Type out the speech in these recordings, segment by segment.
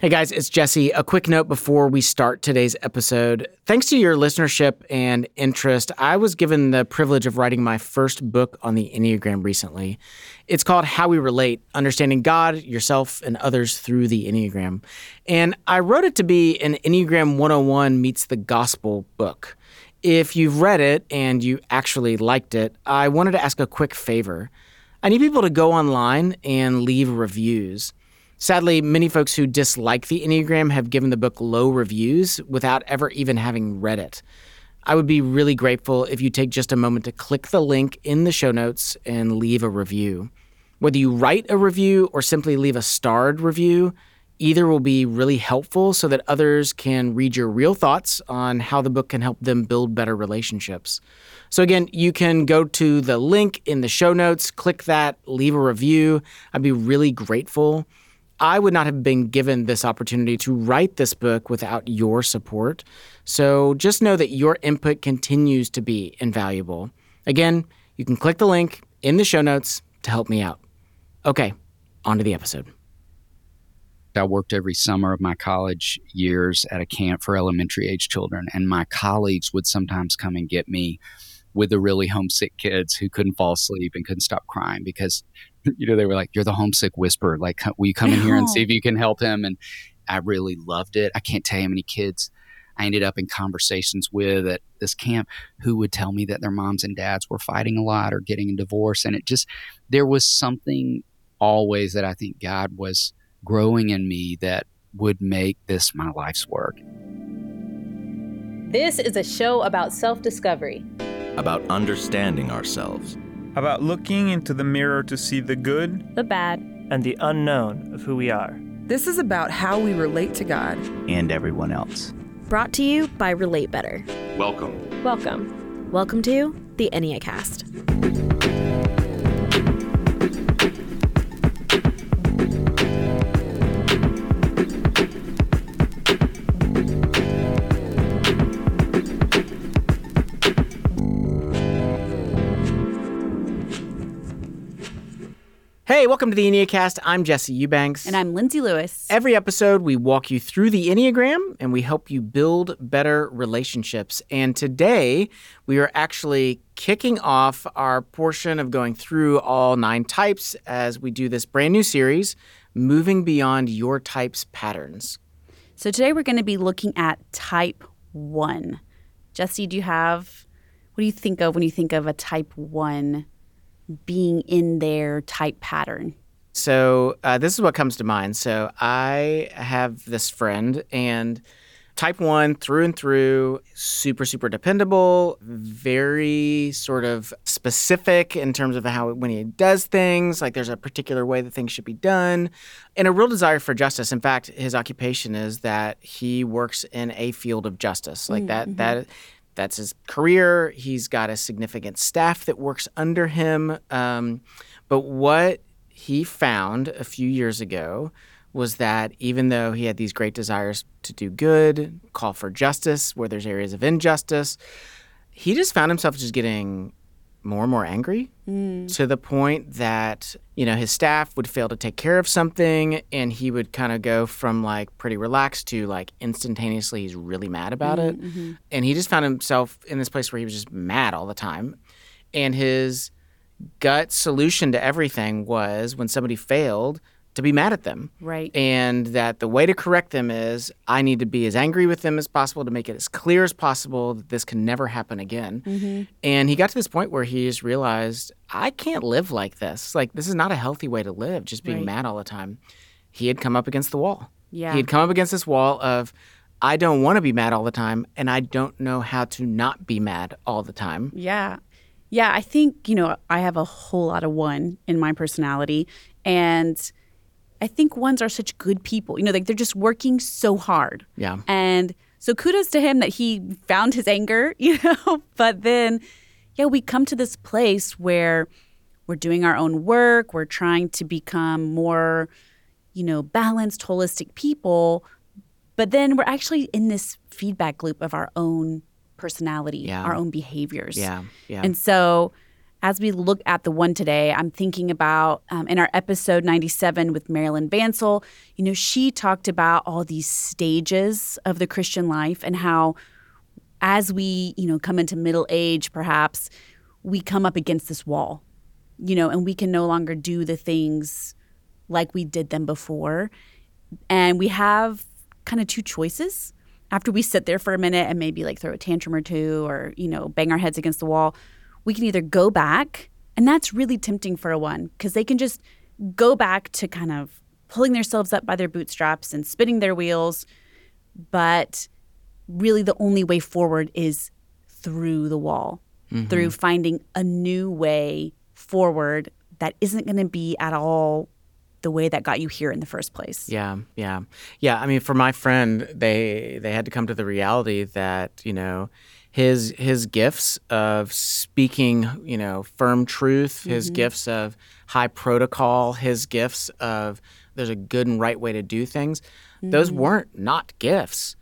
Hey guys, it's Jesse. A quick note before we start today's episode. Thanks to your listenership and interest, I was given the privilege of writing my first book on the Enneagram recently. It's called How We Relate Understanding God, Yourself, and Others Through the Enneagram. And I wrote it to be an Enneagram 101 meets the gospel book. If you've read it and you actually liked it, I wanted to ask a quick favor. I need people to go online and leave reviews. Sadly, many folks who dislike the Enneagram have given the book low reviews without ever even having read it. I would be really grateful if you take just a moment to click the link in the show notes and leave a review. Whether you write a review or simply leave a starred review, either will be really helpful so that others can read your real thoughts on how the book can help them build better relationships. So, again, you can go to the link in the show notes, click that, leave a review. I'd be really grateful. I would not have been given this opportunity to write this book without your support. So just know that your input continues to be invaluable. Again, you can click the link in the show notes to help me out. Okay, on to the episode. I worked every summer of my college years at a camp for elementary age children, and my colleagues would sometimes come and get me with the really homesick kids who couldn't fall asleep and couldn't stop crying because you know they were like you're the homesick whisperer. Like will you come in here and see if you can help him? And i really loved it. I can't tell you how many kids i ended up in conversations with at this camp who would tell me that their moms and dads were fighting a lot or getting a divorce. And it just there was something always that i think god was growing in me that would make this my life's work. This is a show about self-discovery. About understanding ourselves, about looking into the mirror to see the good, the bad, and the unknown of who we are. This is about how we relate to God and everyone else. Brought to you by Relate Better. Welcome. Welcome. Welcome to the Enneacast. Hey, welcome to the Enneacast. I'm Jesse Eubanks. And I'm Lindsey Lewis. Every episode, we walk you through the Enneagram and we help you build better relationships. And today, we are actually kicking off our portion of going through all nine types as we do this brand new series, Moving Beyond Your Type's Patterns. So today, we're going to be looking at type one. Jesse, do you have, what do you think of when you think of a type one? Being in their type pattern? So, uh, this is what comes to mind. So, I have this friend, and type one through and through, super, super dependable, very sort of specific in terms of how when he does things, like there's a particular way that things should be done, and a real desire for justice. In fact, his occupation is that he works in a field of justice. Like mm-hmm. that, that that's his career. He's got a significant staff that works under him. Um, but what he found a few years ago was that even though he had these great desires to do good, call for justice where there's areas of injustice, he just found himself just getting more and more angry mm. to the point that you know his staff would fail to take care of something and he would kind of go from like pretty relaxed to like instantaneously he's really mad about mm, it mm-hmm. and he just found himself in this place where he was just mad all the time and his gut solution to everything was when somebody failed to be mad at them. Right. And that the way to correct them is I need to be as angry with them as possible to make it as clear as possible that this can never happen again. Mm-hmm. And he got to this point where he just realized I can't live like this. Like this is not a healthy way to live, just being right. mad all the time. He had come up against the wall. Yeah. He had come up against this wall of I don't want to be mad all the time and I don't know how to not be mad all the time. Yeah. Yeah, I think, you know, I have a whole lot of one in my personality and I think ones are such good people. You know, like they're just working so hard. Yeah. And so kudos to him that he found his anger, you know, but then yeah, we come to this place where we're doing our own work, we're trying to become more, you know, balanced, holistic people, but then we're actually in this feedback loop of our own personality, yeah. our own behaviors. Yeah. Yeah. And so as we look at the one today, I'm thinking about um, in our episode 97 with Marilyn Vancil, you know, she talked about all these stages of the Christian life and how as we, you know, come into middle age, perhaps we come up against this wall, you know, and we can no longer do the things like we did them before. And we have kind of two choices after we sit there for a minute and maybe like throw a tantrum or two or, you know, bang our heads against the wall we can either go back, and that's really tempting for a one because they can just go back to kind of pulling themselves up by their bootstraps and spinning their wheels. But really, the only way forward is through the wall, mm-hmm. through finding a new way forward that isn't going to be at all the way that got you here in the first place. Yeah, yeah, yeah. I mean, for my friend, they they had to come to the reality that you know his his gifts of speaking, you know, firm truth, his mm-hmm. gifts of high protocol, his gifts of there's a good and right way to do things. Mm-hmm. Those weren't not gifts.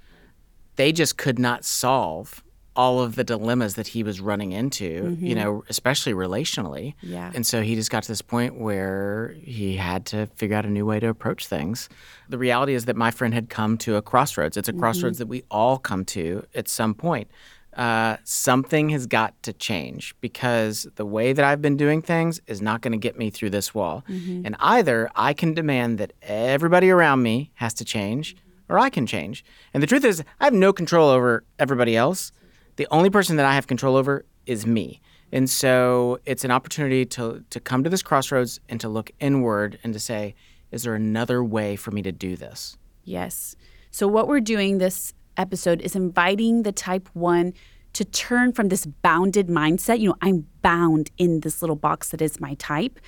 They just could not solve all of the dilemmas that he was running into, mm-hmm. you know, especially relationally. Yeah. And so he just got to this point where he had to figure out a new way to approach things. The reality is that my friend had come to a crossroads. It's a mm-hmm. crossroads that we all come to at some point uh, something has got to change because the way that I've been doing things is not going to get me through this wall. Mm-hmm. And either I can demand that everybody around me has to change or I can change. And the truth is, I have no control over everybody else. The only person that I have control over is me. And so it's an opportunity to, to come to this crossroads and to look inward and to say, is there another way for me to do this? Yes. So, what we're doing this episode is inviting the type 1 to turn from this bounded mindset, you know, I'm bound in this little box that is my type,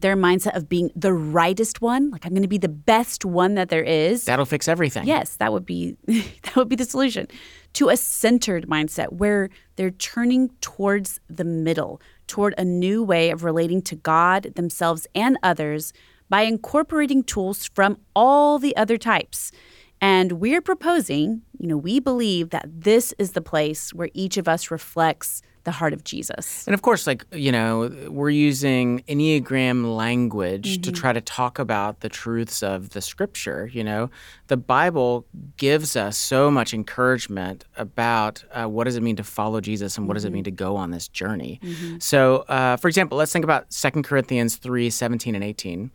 their mindset of being the rightest one, like I'm going to be the best one that there is. That'll fix everything. Yes, that would be that would be the solution. To a centered mindset where they're turning towards the middle, toward a new way of relating to God, themselves and others by incorporating tools from all the other types. And we're proposing, you know, we believe that this is the place where each of us reflects the heart of Jesus. And of course, like, you know, we're using Enneagram language mm-hmm. to try to talk about the truths of the scripture. You know, the Bible gives us so much encouragement about uh, what does it mean to follow Jesus and what mm-hmm. does it mm-hmm. mean to go on this journey. Mm-hmm. So, uh, for example, let's think about 2 Corinthians 3 17 and 18.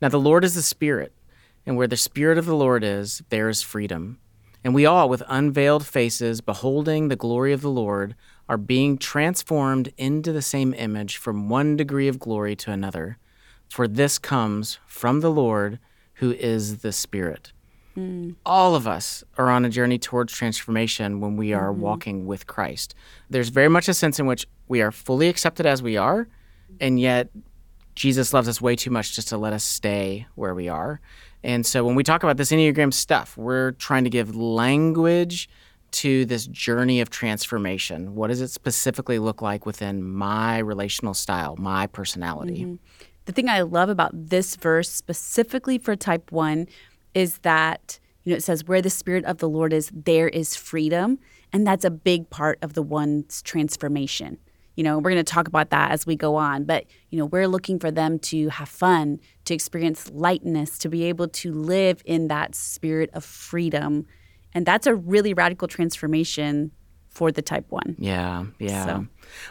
Now, the Lord is the Spirit. And where the Spirit of the Lord is, there is freedom. And we all, with unveiled faces, beholding the glory of the Lord, are being transformed into the same image from one degree of glory to another. For this comes from the Lord, who is the Spirit. Mm. All of us are on a journey towards transformation when we are mm-hmm. walking with Christ. There's very much a sense in which we are fully accepted as we are, and yet Jesus loves us way too much just to let us stay where we are. And so when we talk about this Enneagram stuff, we're trying to give language to this journey of transformation. What does it specifically look like within my relational style, my personality? Mm-hmm. The thing I love about this verse specifically for type 1 is that you know it says where the spirit of the Lord is there is freedom and that's a big part of the one's transformation you know we're going to talk about that as we go on but you know we're looking for them to have fun to experience lightness to be able to live in that spirit of freedom. And that's a really radical transformation for the type 1 yeah yeah. So.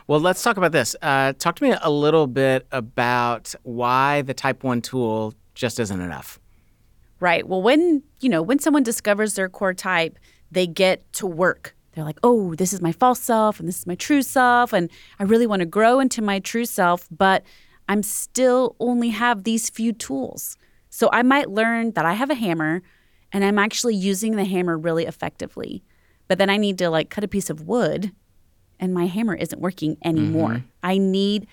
well let's talk about this. Uh, talk to me a little bit about why the type 1 tool just isn't enough. Right. Well when you know when someone discovers their core type they get to work they're like, oh, this is my false self and this is my true self. And I really want to grow into my true self, but I'm still only have these few tools. So I might learn that I have a hammer and I'm actually using the hammer really effectively. But then I need to like cut a piece of wood and my hammer isn't working anymore. Mm-hmm. I need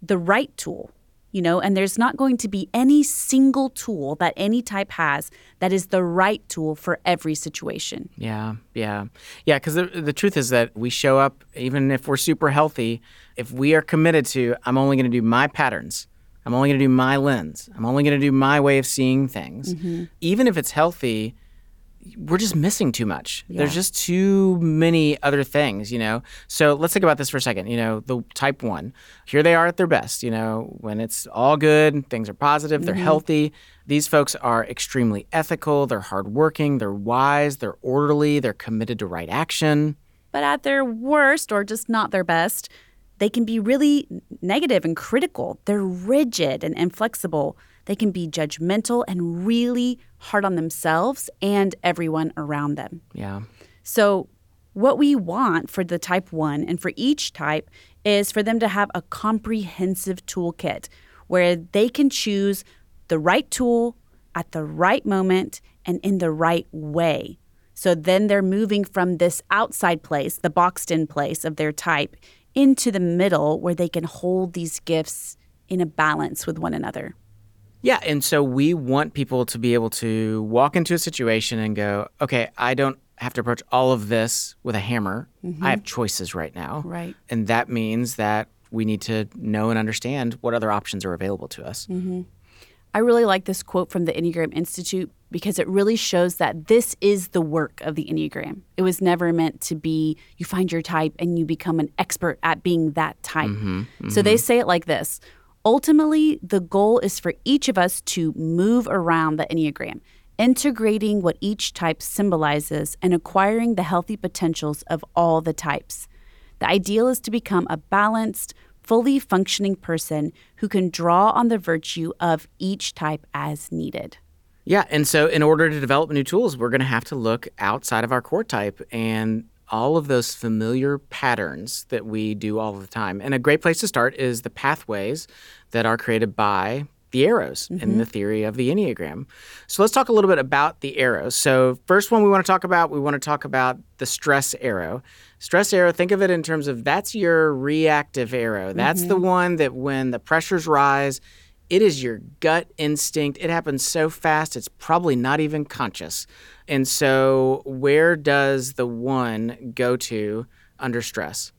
the right tool you know, and there's not going to be any single tool that any type has that is the right tool for every situation. Yeah, yeah. Yeah, because the, the truth is that we show up, even if we're super healthy, if we are committed to, I'm only going to do my patterns, I'm only going to do my lens, I'm only going to do my way of seeing things, mm-hmm. even if it's healthy, we're just missing too much. Yeah. There's just too many other things, you know. So let's think about this for a second. You know, the type one, here they are at their best. You know, when it's all good, things are positive, they're mm-hmm. healthy. These folks are extremely ethical. They're hardworking. They're wise. They're orderly. They're committed to right action. But at their worst, or just not their best, they can be really negative and critical. They're rigid and inflexible. They can be judgmental and really hard on themselves and everyone around them. Yeah. So, what we want for the type one and for each type is for them to have a comprehensive toolkit where they can choose the right tool at the right moment and in the right way. So then they're moving from this outside place, the boxed in place of their type, into the middle where they can hold these gifts in a balance with one another. Yeah, and so we want people to be able to walk into a situation and go, okay, I don't have to approach all of this with a hammer. I mm-hmm. have choices right now. Right. And that means that we need to know and understand what other options are available to us. Mm-hmm. I really like this quote from the Enneagram Institute because it really shows that this is the work of the Enneagram. It was never meant to be you find your type and you become an expert at being that type. Mm-hmm. So they say it like this Ultimately, the goal is for each of us to move around the Enneagram, integrating what each type symbolizes and acquiring the healthy potentials of all the types. The ideal is to become a balanced, fully functioning person who can draw on the virtue of each type as needed. Yeah, and so in order to develop new tools, we're going to have to look outside of our core type and all of those familiar patterns that we do all the time. And a great place to start is the pathways that are created by the arrows in mm-hmm. the theory of the Enneagram. So let's talk a little bit about the arrows. So, first one we want to talk about, we want to talk about the stress arrow. Stress arrow, think of it in terms of that's your reactive arrow. That's the mm-hmm. one that when the pressures rise, it is your gut instinct. It happens so fast, it's probably not even conscious. And so, where does the one go to under stress?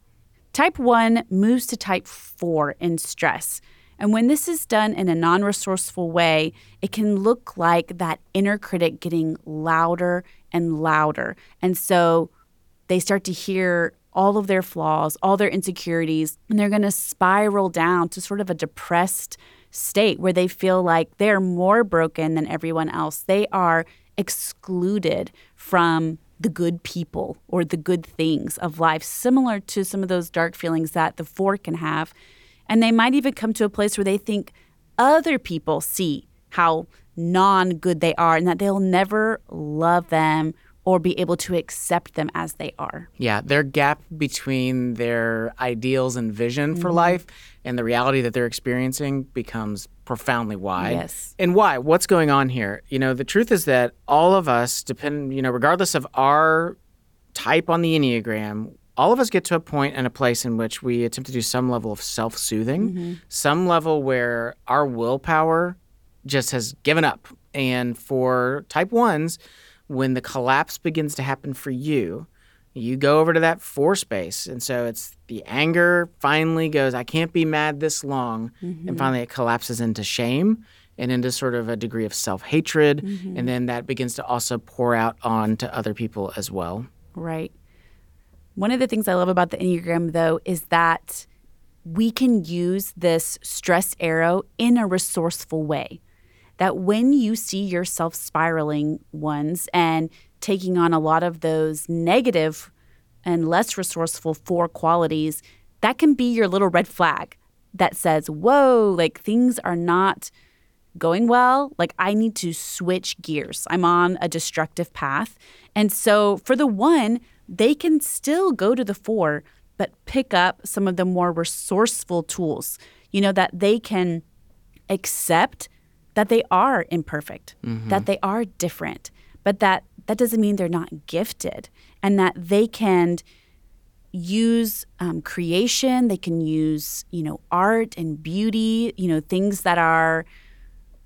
Type 1 moves to type 4 in stress. And when this is done in a non resourceful way, it can look like that inner critic getting louder and louder. And so they start to hear all of their flaws, all their insecurities, and they're going to spiral down to sort of a depressed state where they feel like they're more broken than everyone else. They are excluded from the good people or the good things of life, similar to some of those dark feelings that the four can have. And they might even come to a place where they think other people see how non good they are and that they'll never love them or be able to accept them as they are. Yeah, their gap between their ideals and vision for mm-hmm. life and the reality that they're experiencing becomes profoundly wide. Yes. And why? What's going on here? You know, the truth is that all of us depend, you know, regardless of our type on the Enneagram, all of us get to a point and a place in which we attempt to do some level of self soothing, mm-hmm. some level where our willpower just has given up. And for type ones, when the collapse begins to happen for you, you go over to that four space. And so it's the anger finally goes, I can't be mad this long. And mm-hmm. finally it collapses into shame and into sort of a degree of self hatred. Mm-hmm. And then that begins to also pour out on to other people as well. Right. One of the things I love about the Enneagram, though, is that we can use this stress arrow in a resourceful way. That when you see yourself spiraling ones and taking on a lot of those negative and less resourceful four qualities, that can be your little red flag that says, whoa, like things are not going well. Like I need to switch gears. I'm on a destructive path. And so for the one, they can still go to the four, but pick up some of the more resourceful tools, you know, that they can accept that they are imperfect, mm-hmm. that they are different, but that that doesn't mean they're not gifted and that they can use um, creation they can use you know art and beauty you know things that are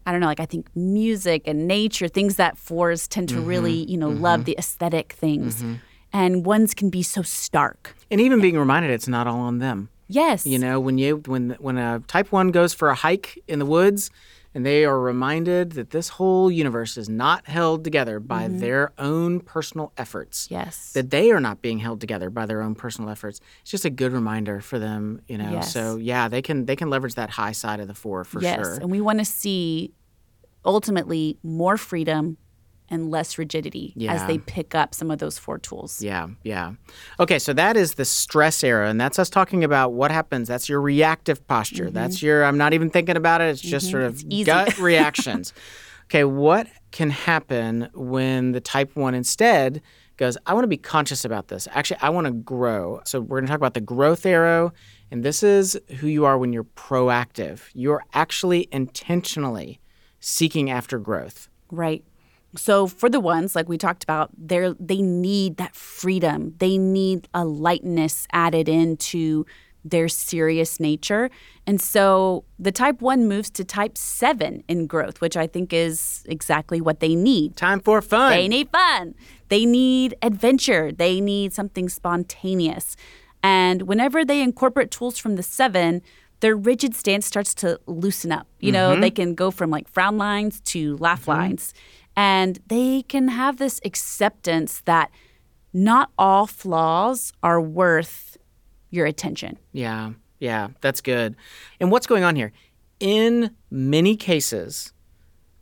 i don't know like i think music and nature things that fours tend to really mm-hmm. you know mm-hmm. love the aesthetic things. Mm-hmm. And ones can be so stark. And even being reminded it's not all on them. yes. You know, when you when when a type one goes for a hike in the woods and they are reminded that this whole universe is not held together by mm-hmm. their own personal efforts. Yes. That they are not being held together by their own personal efforts. It's just a good reminder for them, you know. Yes. So yeah, they can they can leverage that high side of the four for yes. sure. And we want to see ultimately more freedom and less rigidity as they pick up some of those four tools. Yeah, yeah. Okay, so that is the stress arrow, and that's us talking about what happens. That's your reactive posture. Mm-hmm. That's your, I'm not even thinking about it. It's just mm-hmm. sort of gut reactions. Okay, what can happen when the type one instead goes, I want to be conscious about this. Actually, I want to grow. So we're going to talk about the growth arrow, and this is who you are when you're proactive. You're actually intentionally seeking after growth. Right. So for the ones like we talked about, they they need that freedom. They need a lightness added into their serious nature. And so the type 1 moves to type 7 in growth, which I think is exactly what they need. Time for fun. They need fun. They need adventure. They need something spontaneous. And whenever they incorporate tools from the seven, their rigid stance starts to loosen up. You know, mm-hmm. they can go from like frown lines to laugh mm-hmm. lines. And they can have this acceptance that not all flaws are worth your attention. Yeah, yeah, that's good. And what's going on here? In many cases,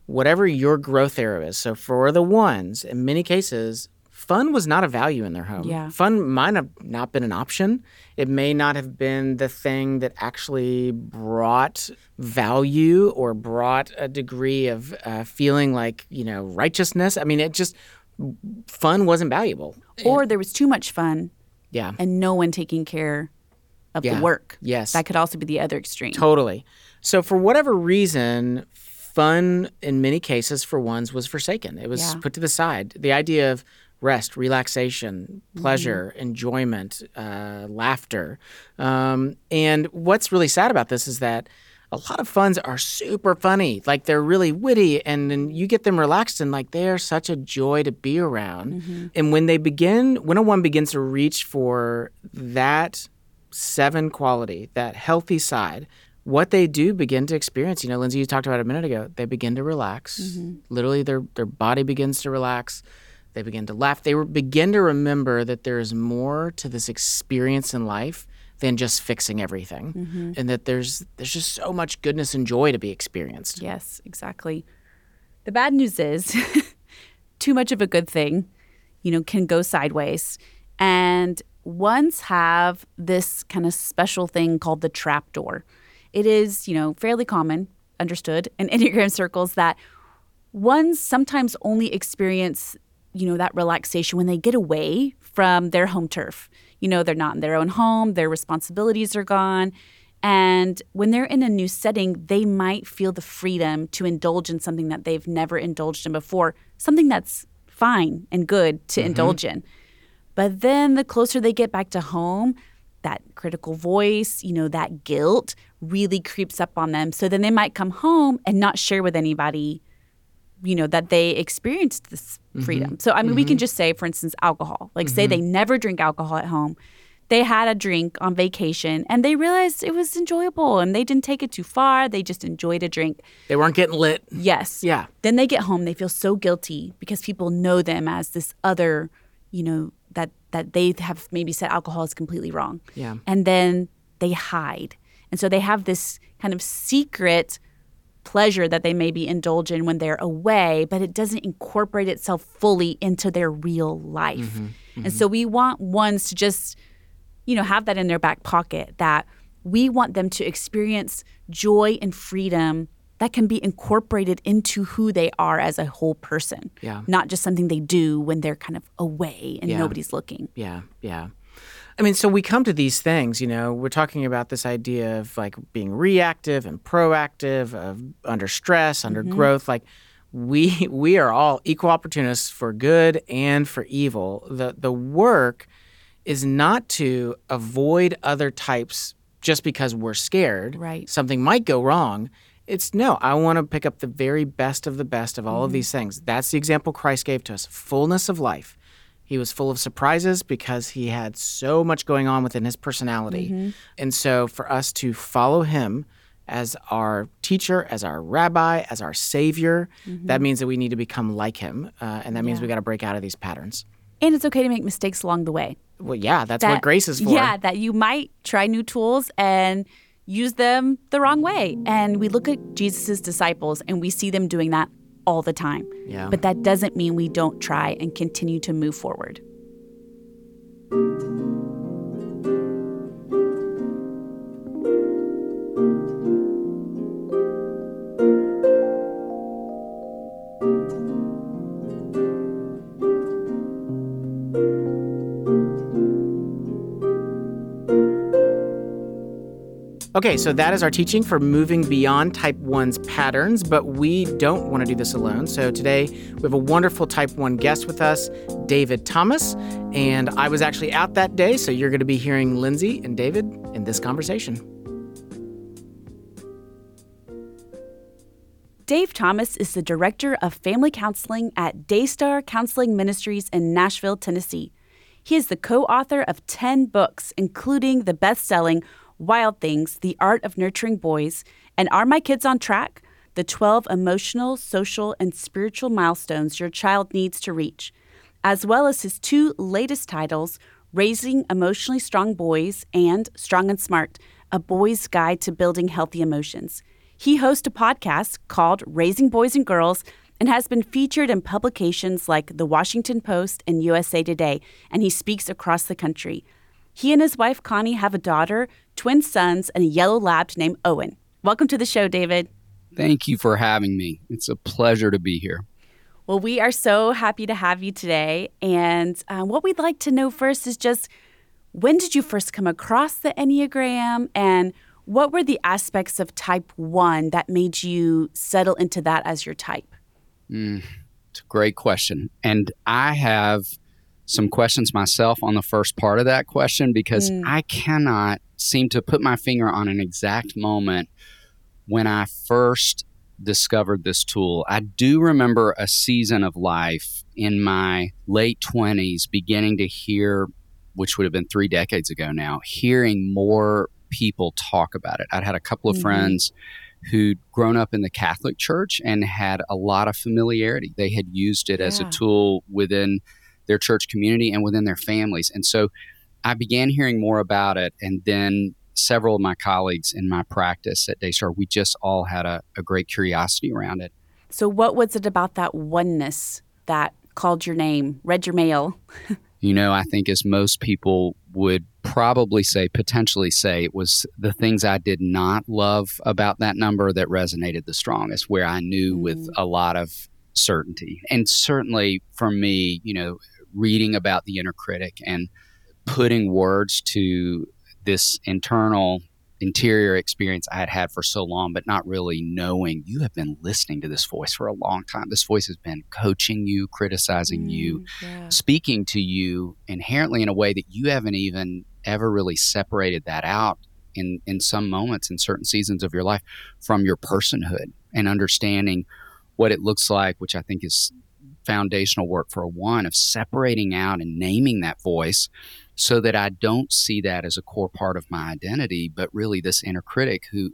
whatever your growth area is, so for the ones, in many cases, fun was not a value in their home. Yeah. Fun might have not been an option. It may not have been the thing that actually brought value or brought a degree of uh, feeling like, you know, righteousness. I mean, it just, fun wasn't valuable. Or there was too much fun Yeah. and no one taking care of Yeah. the work. Yes. That could also be the other extreme. Totally. So for whatever reason, fun in many cases for ones was forsaken. It was Yeah. put to the side. The idea of rest, relaxation, Mm-hmm. pleasure, enjoyment, uh, laughter. Um, and what's really sad about this is that a lot of funds are super funny. Like they're really witty, and then you get them relaxed, and like they are such a joy to be around. Mm-hmm. And when they begin, when a one begins to reach for that seven quality, that healthy side, what they do begin to experience, you know, Lindsey, you talked about a minute ago, they begin to relax. Literally, their, their body begins to relax. They begin to laugh. They begin to remember that there is more to this experience in life than just fixing everything, mm-hmm. and that there's there's just so much goodness and joy to be experienced. Yes, exactly. The bad news is too much of a good thing, you know, can go sideways. And ones have this kind of special thing called the trap door. It is, you know, fairly common, understood in Enneagram circles that ones sometimes only experience, you know, that relaxation when they get away from their home turf. You know, they're not in their own home, their responsibilities are gone. And when they're in a new setting, they might feel the freedom to indulge in something that they've never indulged in before, something that's fine and good to mm-hmm. indulge in. But then the closer they get back to home, that critical voice, you know, that guilt really creeps up on them. So then they might come home and not share with anybody, you know, that they experienced this mm-hmm. freedom. So, I mean, we can mm-hmm. just say, for instance, alcohol. Like, say they mm-hmm. never drink alcohol at home. They had a drink on vacation and they realized it was enjoyable and they didn't take it too far. They just enjoyed a drink. They weren't getting lit. Yes. Yeah. Then they get home, they feel so guilty because people know them as this other, you know, that that they have maybe said alcohol is completely wrong. Yeah. And then they hide. And so they have this kind of secret pleasure that they maybe indulge in when they're away, but it doesn't incorporate itself fully into their real life. Mm-hmm, and mm-hmm. so we want ones to just, you know, have that in their back pocket that we want them to experience joy and freedom that can be incorporated into who they are as a whole person. Yeah. Not just something they do when they're kind of away and Yeah. nobody's looking. Yeah, yeah. I mean, so we come to these things, you know, we're talking about this idea of like being reactive and proactive, of under stress, under mm-hmm. growth. Like we we are all equal opportunists for good and for evil. The the work is not to avoid other types just because we're scared. Right. Something might go wrong. It's no, I want to pick up the very best of the best of all of mm-hmm. these things. That's the example Christ gave to us fullness of life. He was full of surprises because he had so much going on within his personality. And so for us to follow him as our teacher, as our rabbi, as our savior, that means that we need to become like him. Uh, and that means we got to break out of these patterns. And it's okay to make mistakes along the way. Well, yeah, that's That- what grace is for. Yeah, that you might try new tools and use them the wrong way. And we look at Jesus' disciples and we see them doing that all the time. Yeah. But that doesn't mean we don't try and continue to move forward. Okay, so that is our teaching for moving beyond type 1's patterns, but we don't want to do this alone. So today we have a wonderful type 1 guest with us, David Thomas. And I was actually out that day, so you're going to be hearing Lindsey and David in this conversation. Dave Thomas is the director of family counseling at Daystar Counseling Ministries in Nashville, Tennessee. He is the co author of 10 books, including the best selling Wild Things The Art of Nurturing Boys and Are My Kids on Track? The 12 emotional, social, and spiritual milestones your child needs to reach, as well as his two latest titles Raising Emotionally Strong Boys and Strong and Smart A Boy's Guide to Building Healthy Emotions. He hosts a podcast called Raising Boys and Girls and has been featured in publications like The Washington Post and USA Today, and he speaks across the country. He and his wife Connie have a daughter, twin sons, and a yellow lab named Owen. Welcome to the show, David. Thank you for having me. It's a pleasure to be here. Well, we are so happy to have you today. And uh, what we'd like to know first is just when did you first come across the Enneagram and what were the aspects of type one that made you settle into that as your type? It's a great question. And I have some questions myself on the first part of that question because I cannot seem to put my finger on an exact moment when I first discovered this tool. I do remember a season of life in my late 20s beginning to hear, which would have been three decades ago now, hearing more people talk about it. I'd had a couple of Mhm. friends who'd grown up in the Catholic Church and had a lot of familiarity. They had used it as a tool within their church community and within their families. And so I began hearing more about it. And then several of my colleagues in my practice at Daystar, we just all had a, a great curiosity around it. So, what was it about that oneness that called your name, read your mail? You know, I think as most people would probably say, potentially say, it was the things I did not love about that number that resonated the strongest, where I knew with mm. a lot of certainty. And certainly for me, you know, reading about the inner critic and putting words to this internal interior experience I had had for so long, but not really knowing you have been listening to this voice for a long time. This voice has been coaching you, criticizing mm, you, speaking to you inherently in a way that you haven't even ever really separated that out in in some moments in certain seasons of your life from your personhood and understanding what it looks like which i think is foundational work for one of separating out and naming that voice so that i don't see that as a core part of my identity but really this inner critic who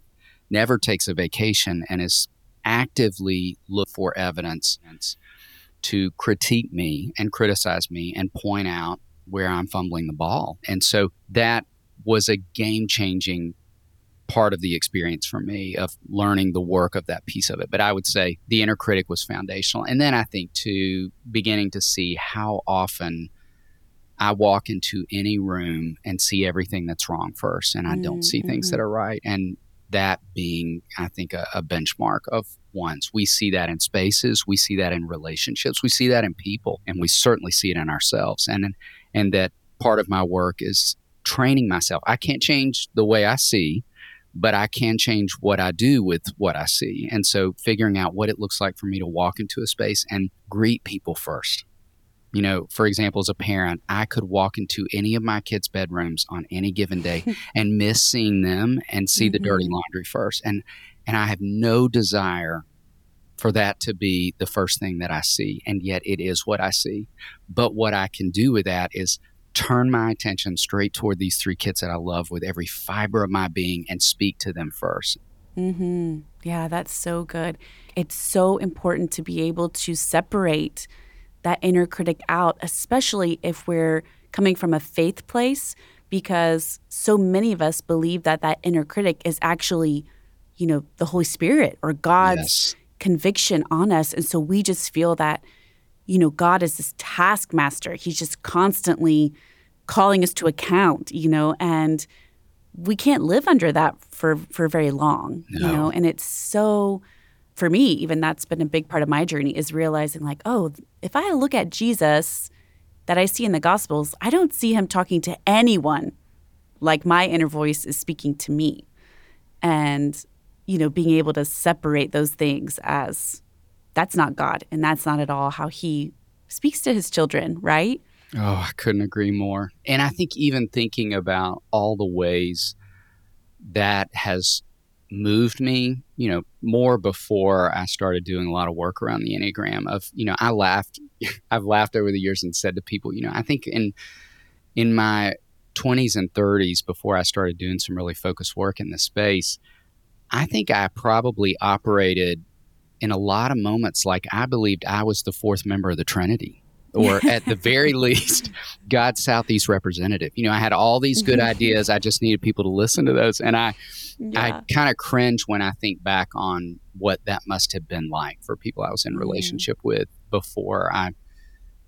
never takes a vacation and is actively look for evidence to critique me and criticize me and point out where I'm fumbling the ball. And so that was a game changing part of the experience for me of learning the work of that piece of it. But I would say the inner critic was foundational. And then I think to beginning to see how often I walk into any room and see everything that's wrong first, and I don't mm, see things that mm-hmm. are right. And that being, I think, a, a benchmark of ones. We see that in spaces, we see that in relationships, we see that in people, and we certainly see it in ourselves. And and that part of my work is training myself. I can't change the way I see, but I can change what I do with what I see. And so figuring out what it looks like for me to walk into a space and greet people first. You know, for example, as a parent, I could walk into any of my kids' bedrooms on any given day and miss seeing them and see the dirty mm-hmm. laundry first. And and I have no desire for that to be the first thing that I see. And yet it is what I see. But what I can do with that is turn my attention straight toward these three kids that I love with every fiber of my being and speak to them first. Mm-hmm. Yeah, that's so good. It's so important to be able to separate that inner critic out, especially if we're coming from a faith place, because so many of us believe that that inner critic is actually, you know, the Holy Spirit or God's Yes. conviction on us. And so we just feel that, you know, God is this taskmaster. He's just constantly calling us to account, you know, and we can't live under that for for very long, you know. And it's so for me, even that's been a big part of my journey is realizing like, oh, if I look at Jesus that I see in the gospels, I don't see him talking to anyone like my inner voice is speaking to me. And you know, being able to separate those things as that's not God and that's not at all how he speaks to his children, right? Oh, I couldn't agree more. And I think even thinking about all the ways that has moved me, you know, more before I started doing a lot of work around the Enneagram of, you know, I laughed I've laughed over the years and said to people, you know, I think in in my 20s and 30s before I started doing some really focused work in this space, I think I probably operated in a lot of moments like I believed I was the fourth member of the Trinity or at the very least God's Southeast representative. You know, I had all these good mm-hmm. ideas. I just needed people to listen to those. And I I kind of cringe when I think back on what that must have been like for people I was in mm-hmm. relationship with before I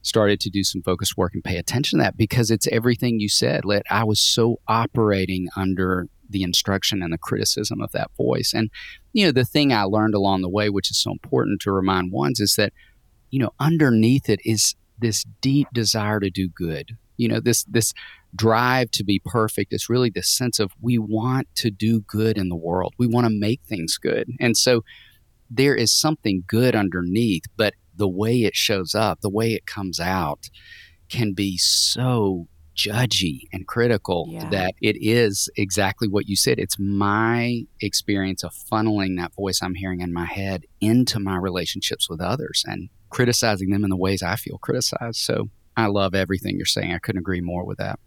started to do some focus work and pay attention to that because it's everything you said. Let I was so operating under the instruction and the criticism of that voice. And you know, the thing I learned along the way, which is so important to remind ones, is that you know, underneath it is this deep desire to do good. You know, this this drive to be perfect is really this sense of we want to do good in the world. We want to make things good. And so there is something good underneath, but the way it shows up, the way it comes out can be so judgy and critical Yeah. that it is exactly what you said. It's my experience of funneling that voice I'm hearing in my head into my relationships with others and criticizing them in the ways I feel criticized. So I love everything you're saying. I couldn't agree more with that.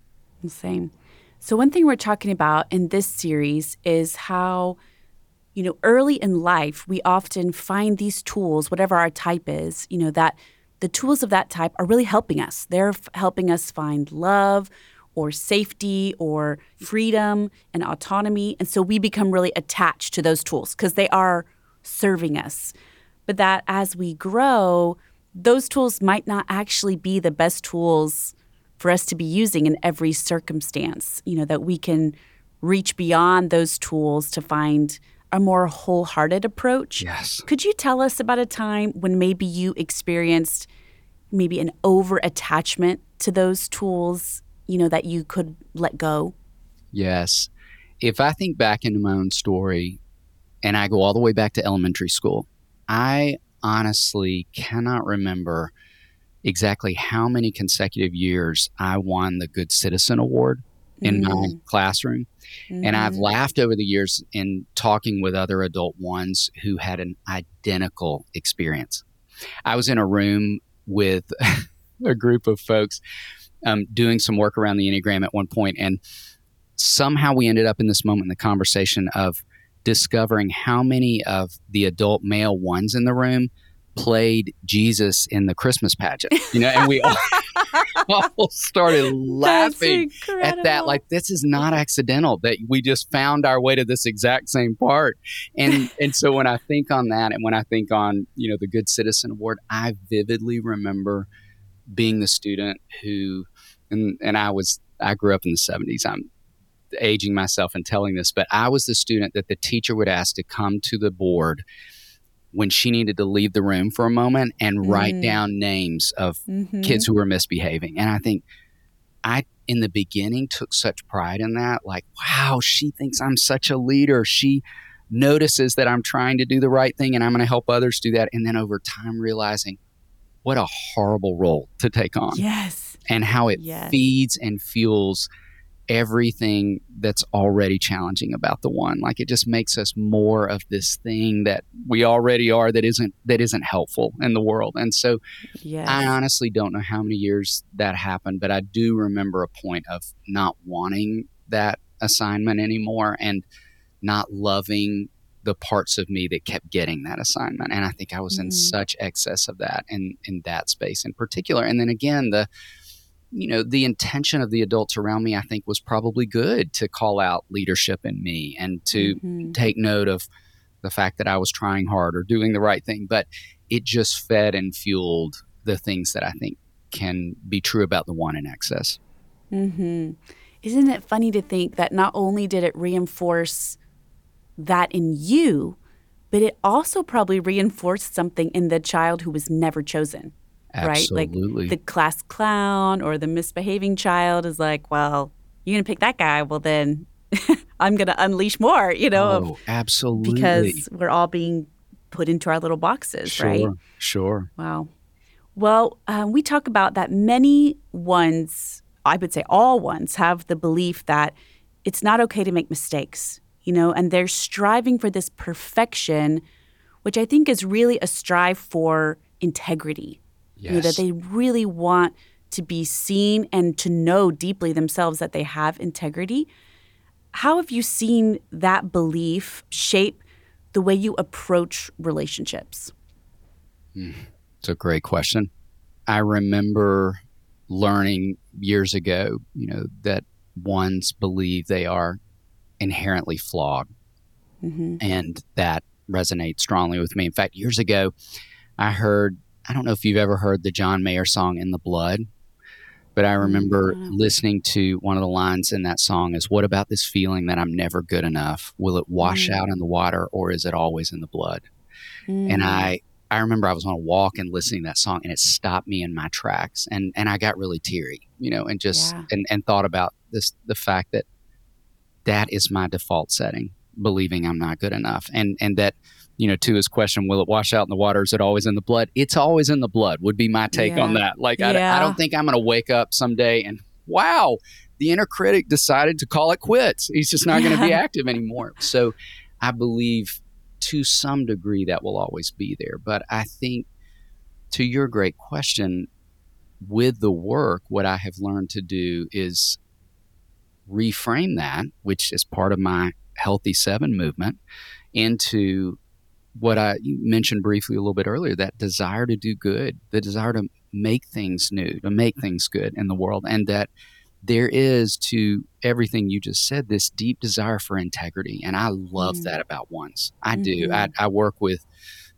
Same. So, one thing we're talking about in this series is how, you know, early in life, we often find these tools, whatever our type is, you know, that the tools of that type are really helping us. They're f- helping us find love or safety or freedom and autonomy. And so we become really attached to those tools because they are serving us. But that as we grow, those tools might not actually be the best tools for us to be using in every circumstance. You know, that we can reach beyond those tools to find a more wholehearted approach. Yes. Could you tell us about a time when maybe you experienced maybe an over attachment to those tools, you know, that you could let go? Yes. If I think back into my own story and I go all the way back to elementary school, I honestly cannot remember exactly how many consecutive years I won the Good Citizen Award in my classroom. And I've laughed over the years in talking with other adult ones who had an identical experience. I was in a room with a group of folks um, doing some work around the Enneagram at one point, and somehow we ended up in this moment in the conversation of discovering how many of the adult male ones in the room played Jesus in the Christmas pageant. You know, and we all, all started laughing at that. like this is not accidental that we just found our way to this exact same part. And and so when i think on that and when i think on you know the good citizen award i vividly remember being the student who and and i was i grew up in the 70s i'm aging myself and telling this but i was the student that the teacher would ask to come to the board when she needed to leave the room for a moment and write Mm. down names of Mhm. kids who were misbehaving. And I think I, in the beginning, took such pride in that. Like, wow, she thinks I'm such a leader. She notices that I'm trying to do the right thing and I'm going to help others do that. And then over time, realizing what a horrible role to take on Yes. and how it Yes. feeds and fuels everything that's already challenging about the one like it just makes us more of this thing that we already are that isn't that isn't helpful in the world and so Yes. I honestly don't know how many years that happened, but I do remember a point of not wanting that assignment anymore and not loving the parts of me that kept getting that assignment. And I think I was in Mm. such excess of that in in that space in particular. And then again, the you know, the intention of the adults around me, I think, was probably good to call out leadership in me and to Mhm. take note of the fact that I was trying hard or doing the right thing. But it just fed and fueled the things that I think can be true about the one in excess. hmm Isn't it funny to think that not only did it reinforce that in you, but it also probably reinforced something in the child who was never chosen, right? Like the class clown or the misbehaving child is like, well, you're going to pick that guy. Well, then I'm going to unleash more, you know, oh, absolutely. because we're all being put into our little boxes, sure, right? Sure. Wow. Well, um, we talk about that many ones, I would say all ones, have the belief that it's not okay to make mistakes, you know, and they're striving for this perfection, which I think is really a strive for integrity. You know, that they really want to be seen and to know deeply themselves that they have integrity. How have you seen that belief shape the way you approach relationships? It's a great question. I remember learning years ago, you know, that ones believe they are inherently flawed. hmm And that resonates strongly with me. In fact, years ago, I heard, I don't know if you've ever heard the John Mayer song In the Blood, but I remember no. listening to one of the lines in that song is, What about this feeling that I'm never good enough? Will it wash Mm. out in the water or is it always in the blood? Mm. and I I remember I was on a walk and listening to that song and it stopped me in my tracks and and I got really teary, you know, and just Yeah. and and thought about this the fact that that is my default setting, believing I'm not good enough. And and that you know, to his question, will it wash out in the water? Is it always in the blood? It's always in the blood, would be my take on that. Like, I, I don't think I'm going to wake up someday and, wow, the inner critic decided to call it quits. He's just not going to be active anymore. So I believe to some degree that will always be there. But I think to your great question, with the work, what I have learned to do is reframe that, which is part of my Healthy Seven movement, into what I mentioned briefly a little bit earlier that desire to do good, the desire to make things new, to make things good in the world, and that there is to everything you just said this deep desire for integrity. And I love Mm. that about ones. I do. Mhm. I, I work with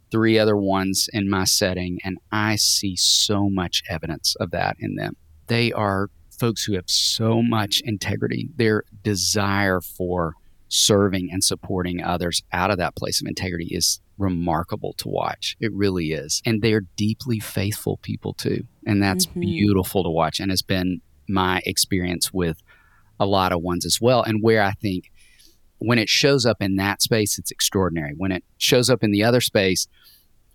three other ones in my setting, and I see so much evidence of that in them. They are folks who have so much integrity. Their desire for serving and supporting others out of that place of integrity is remarkable to watch. It really is. And they're deeply faithful people too. And that's Mhm. beautiful to watch and it's been my experience with a lot of ones as well. And where I think when it shows up in that space, it's extraordinary. When it shows up in the other space,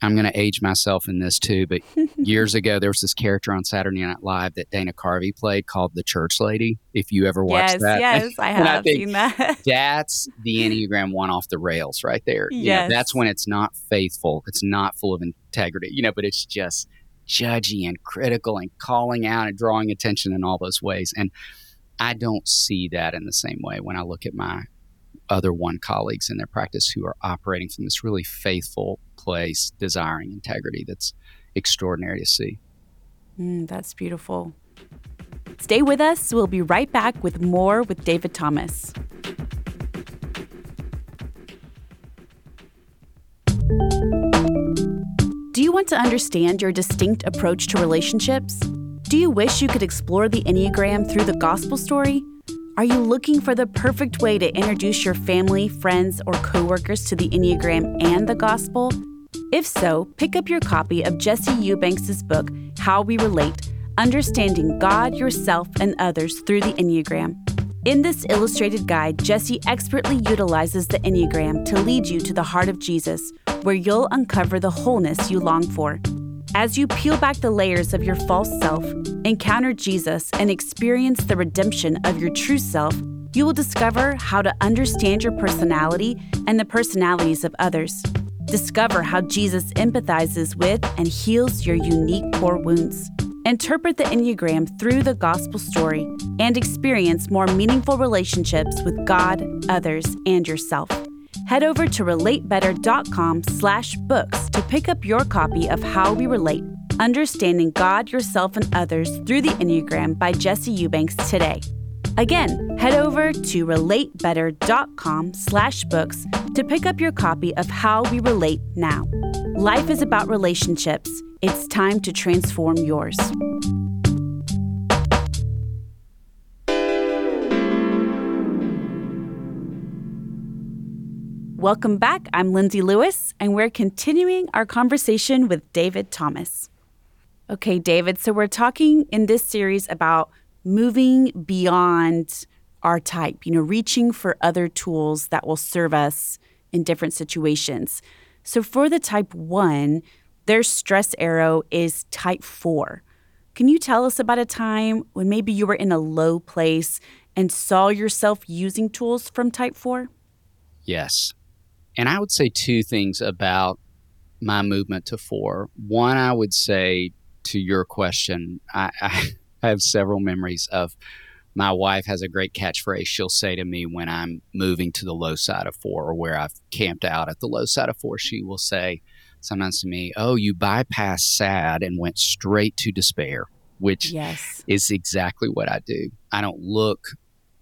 I'm going to age myself in this too, but years ago there was this character on Saturday Night Live that Dana Carvey played called the Church Lady. If you ever watched yes, that, yes, I I have think seen that. that's the Enneagram one off the rails right there. You know, Yes. that's when it's not faithful, it's not full of integrity, you know, but it's just judgy and critical and calling out and drawing attention in all those ways. And I don't see that in the same way when I look at my other one colleagues in their practice who are operating from this really faithful place, desiring integrity that's extraordinary to see. Mm, that's beautiful. Stay with us. We'll be right back with more with David Thomas. Do you want to understand your distinct approach to relationships? Do you wish you could explore the Enneagram through the gospel story? Are you looking for the perfect way to introduce your family, friends, or coworkers to the Enneagram and the gospel? If so, pick up your copy of Jesse Eubanks' book, How We Relate Understanding God, Yourself, and Others Through the Enneagram. In this illustrated guide, Jesse expertly utilizes the Enneagram to lead you to the heart of Jesus, where you'll uncover the wholeness you long for. As you peel back the layers of your false self, encounter Jesus, and experience the redemption of your true self, you will discover how to understand your personality and the personalities of others. Discover how Jesus empathizes with and heals your unique core wounds. Interpret the Enneagram through the gospel story and experience more meaningful relationships with God, others, and yourself. Head over to relatebetter.com slash books to pick up your copy of How We Relate, Understanding God, Yourself, and Others Through the Enneagram by Jesse Eubanks today. Again, head over to relatebetter.com slash books to pick up your copy of How We Relate now. Life is about relationships. It's time to transform yours. Welcome back. I'm Lindsey Lewis, and we're continuing our conversation with David Thomas. Okay, David, so we're talking in this series about moving beyond our type, you know, reaching for other tools that will serve us in different situations. So for the type one, their stress arrow is type four. Can you tell us about a time when maybe you were in a low place and saw yourself using tools from type four? Yes. And I would say two things about my movement to four. One, I would say to your question, I, I, have several memories of my wife has a great catchphrase. She'll say to me when I'm moving to the low side of four or where I've camped out at the low side of four, she will say sometimes to me, Oh, you bypassed sad and went straight to despair, which yes. is exactly what I do. I don't look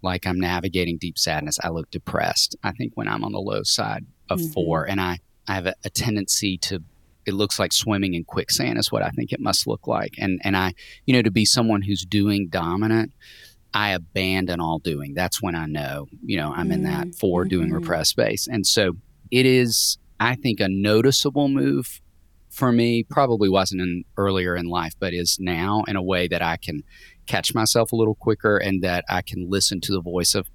like I'm navigating deep sadness. I look depressed. I think when I'm on the low side of mm-hmm. four, and I, I have a, a, tendency to. It looks like swimming in quicksand is what I think it must look like, and and I, you know, to be someone who's doing dominant, I abandon all doing. That's when I know, you know, I'm mm-hmm. in that 4 mm-hmm. doing repressed space, and so it is. I think a noticeable move for me probably wasn't in earlier in life, but is now in a way that I can catch myself a little quicker and that I can listen to the voice of,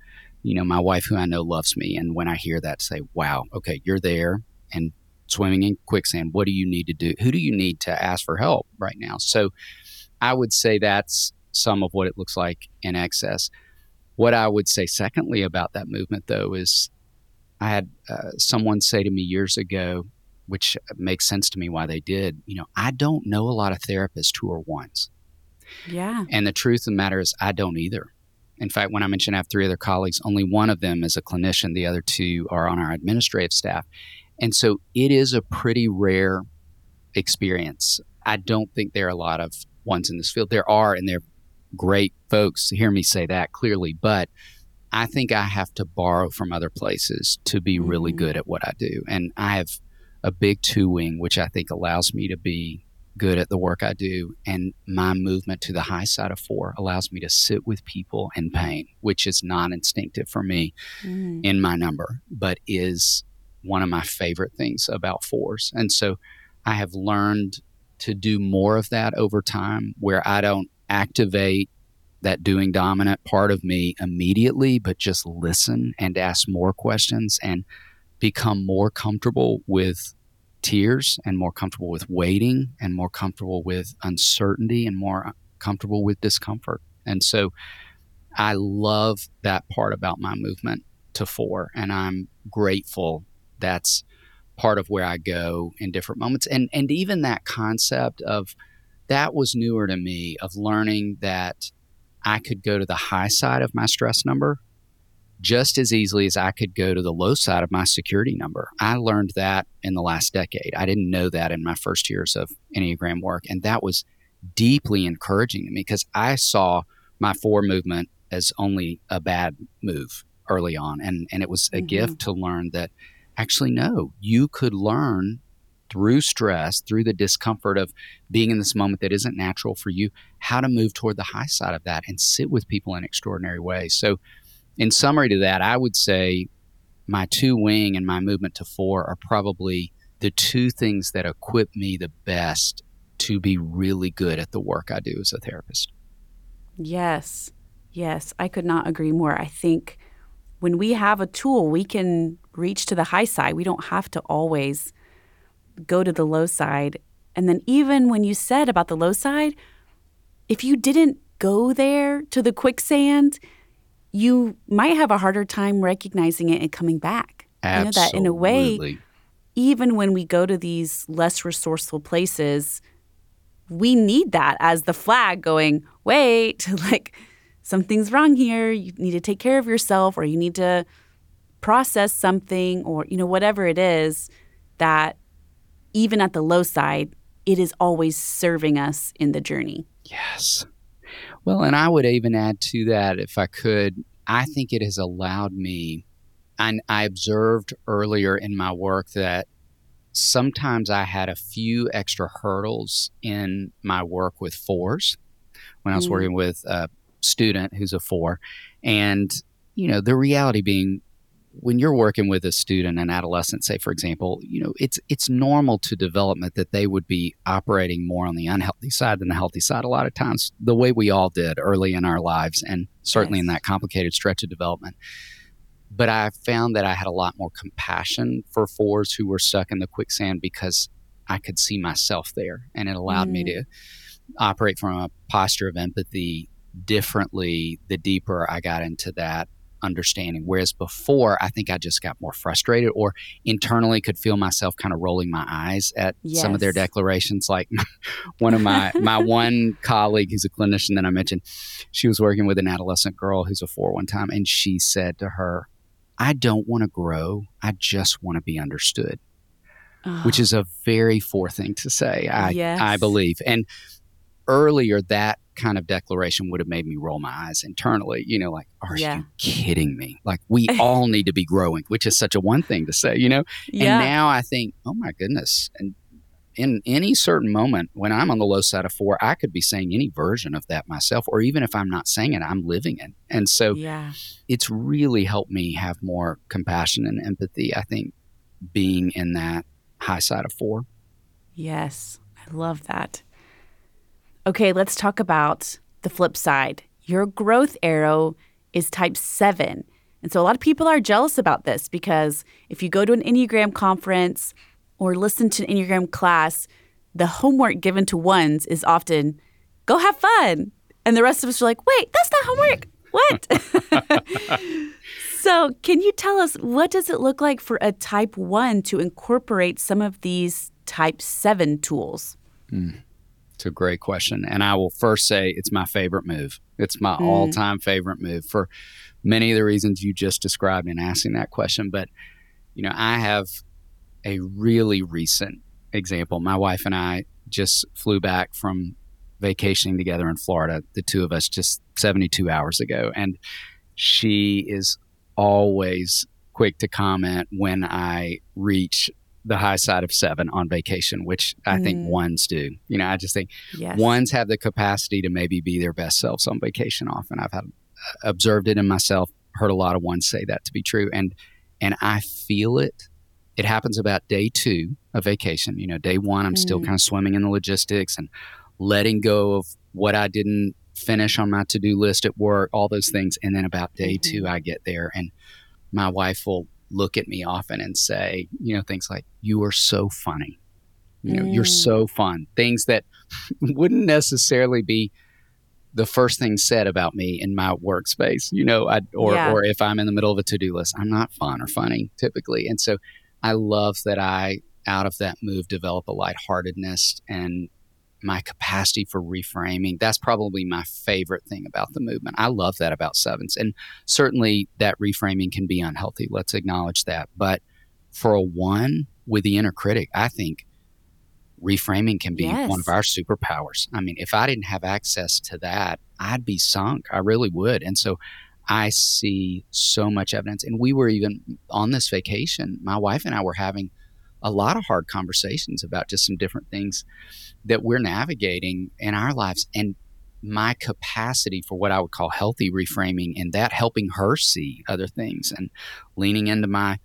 you know, my wife who I know loves me. And when I hear that, say, wow, okay, you're there and swimming in quicksand. What do you need to do? Who do you need to ask for help right now? So I would say that's some of what it looks like in excess. What I would say, secondly, about that movement, though, is I had uh, someone say to me years ago, which makes sense to me why they did, you know, I don't know a lot of therapists who are ones. Yeah. And the truth of the matter is, I don't either. In fact, when I mentioned I have three other colleagues, only one of them is a clinician. The other two are on our administrative staff. And so it is a pretty rare experience. I don't think there are a lot of ones in this field. There are, and they're great folks. Hear me say that clearly. But I think I have to borrow from other places to be really mm-hmm. good at what I do. And I have a big two wing, which I think allows me to be good at the work I do. And my movement to the high side of four allows me to sit with people in pain, which is non instinctive for me mm. in my number, but is one of my favorite things about fours. And so I have learned to do more of that over time where I don't activate that doing dominant part of me immediately, but just listen and ask more questions and become more comfortable with tears and more comfortable with waiting and more comfortable with uncertainty and more comfortable with discomfort. And so I love that part about my movement to four. And I'm grateful that's part of where I go in different moments. And, and even that concept of that was newer to me of learning that I could go to the high side of my stress number just as easily as I could go to the low side of my security number. I learned that in the last decade. I didn't know that in my first years of Enneagram work. And that was deeply encouraging to me because I saw my four movement as only a bad move early on. And, and it was a mm-hmm. gift to learn that actually, no, you could learn through stress, through the discomfort of being in this moment that isn't natural for you, how to move toward the high side of that and sit with people in extraordinary ways. So, in summary to that, I would say my two wing and my movement to four are probably the two things that equip me the best to be really good at the work I do as a therapist. Yes. Yes. I could not agree more. I think when we have a tool, we can reach to the high side. We don't have to always go to the low side. And then, even when you said about the low side, if you didn't go there to the quicksand, you might have a harder time recognizing it and coming back. Absolutely. You know that in a way, even when we go to these less resourceful places, we need that as the flag going, wait, like something's wrong here. You need to take care of yourself or you need to process something or, you know, whatever it is that even at the low side, it is always serving us in the journey. Yes. Well, and I would even add to that, if I could, I think it has allowed me, and I observed earlier in my work that sometimes I had a few extra hurdles in my work with fours when I was Mm. working with a student who's a four. And, you know, the reality being when you're working with a student, an adolescent, say for example, you know, it's it's normal to development that they would be operating more on the unhealthy side than the healthy side a lot of times, the way we all did early in our lives and certainly in that complicated stretch of development. But I found that I had a lot more compassion for fours who were stuck in the quicksand because I could see myself there and it allowed me Mm. to operate from a posture of empathy differently the deeper I got into that understanding. Whereas before, I think I just got more frustrated or internally could feel myself kind of rolling my eyes at some of their declarations. Like one of my, my one colleague who's a clinician that I mentioned, she was working with an adolescent girl who's a four one time, and she said to her, I don't want to grow. I just want to be understood which ah. is a very four thing to say. I Yes. I believe. And earlier, that kind of declaration would have made me roll my eyes internally. You know, like, are Yeah. you kidding me? Like, we all need to be growing, which is such a one thing to say. You know. yeah. And now I think, oh my goodness, and. In any certain moment, when I'm on the low side of four, I could be saying any version of that myself, or even if I'm not saying it, I'm living it. And so yeah. it's really helped me have more compassion and empathy. I think being in that high side of four. Yes, I love that. Okay, let's talk about the flip side. Your growth arrow is type seven. And so a lot of people are jealous about this because if you go to an Enneagram conference or listen to an Enneagram class, the homework given to ones is often go have fun. And the rest of us are like, wait, that's not homework. What? so can you tell us what does it look like for a type one to incorporate some of these type seven tools? Hmm. It's a great question. And I will first say it's my favorite move. It's my Mm. all time favorite move for many of the reasons you just described in asking that question. But, you know, I have a really recent example. My wife and I just flew back from vacationing together in Florida, the two of us just 72 hours ago. And she is always quick to comment when I reach the high side of seven on vacation, which I think Mm. ones do. You know, I just think Yes. ones have the capacity to maybe be their best selves on vacation often. I've had observed it in myself, heard a lot of ones say that to be true. And and I feel it. It happens about day two of vacation. You know, day one, I'm still Mm. kind of swimming in the logistics and letting go of what I didn't finish on my to do list at work, all those things. And then about day Mhm. two, I get there and my wife will look at me often and say, you know, things like, You are so funny. You know, you're Mm. so fun. Things that wouldn't necessarily be the first thing said about me in my workspace, you know, I, or, Yeah. or if I'm in the middle of a to do list, I'm not fun or funny typically. And so I love that I, out of that move, develop a lightheartedness and my capacity for reframing. That's probably my favorite thing about the movement. I love that about sevens. And certainly that reframing can be unhealthy. Let's acknowledge that. But for a one with the inner critic, I think reframing can be Yes. one of our superpowers. I mean, if I didn't have access to that, I'd be sunk. I really would. And so I see so much evidence. And we were even on this vacation, my wife and I were having a lot of hard conversations about just some different things that we're navigating in our lives. And my capacity for what I would call healthy reframing and that helping her see other things and leaning into my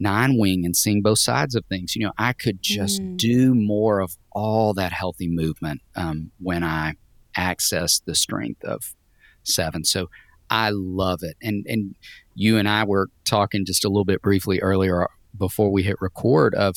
nine wing and seeing both sides of things. You know, I could just Mm. do more of all that healthy movement um, when I access the strength of seven. So I love it. And and you and I were talking just a little bit briefly earlier before we hit record of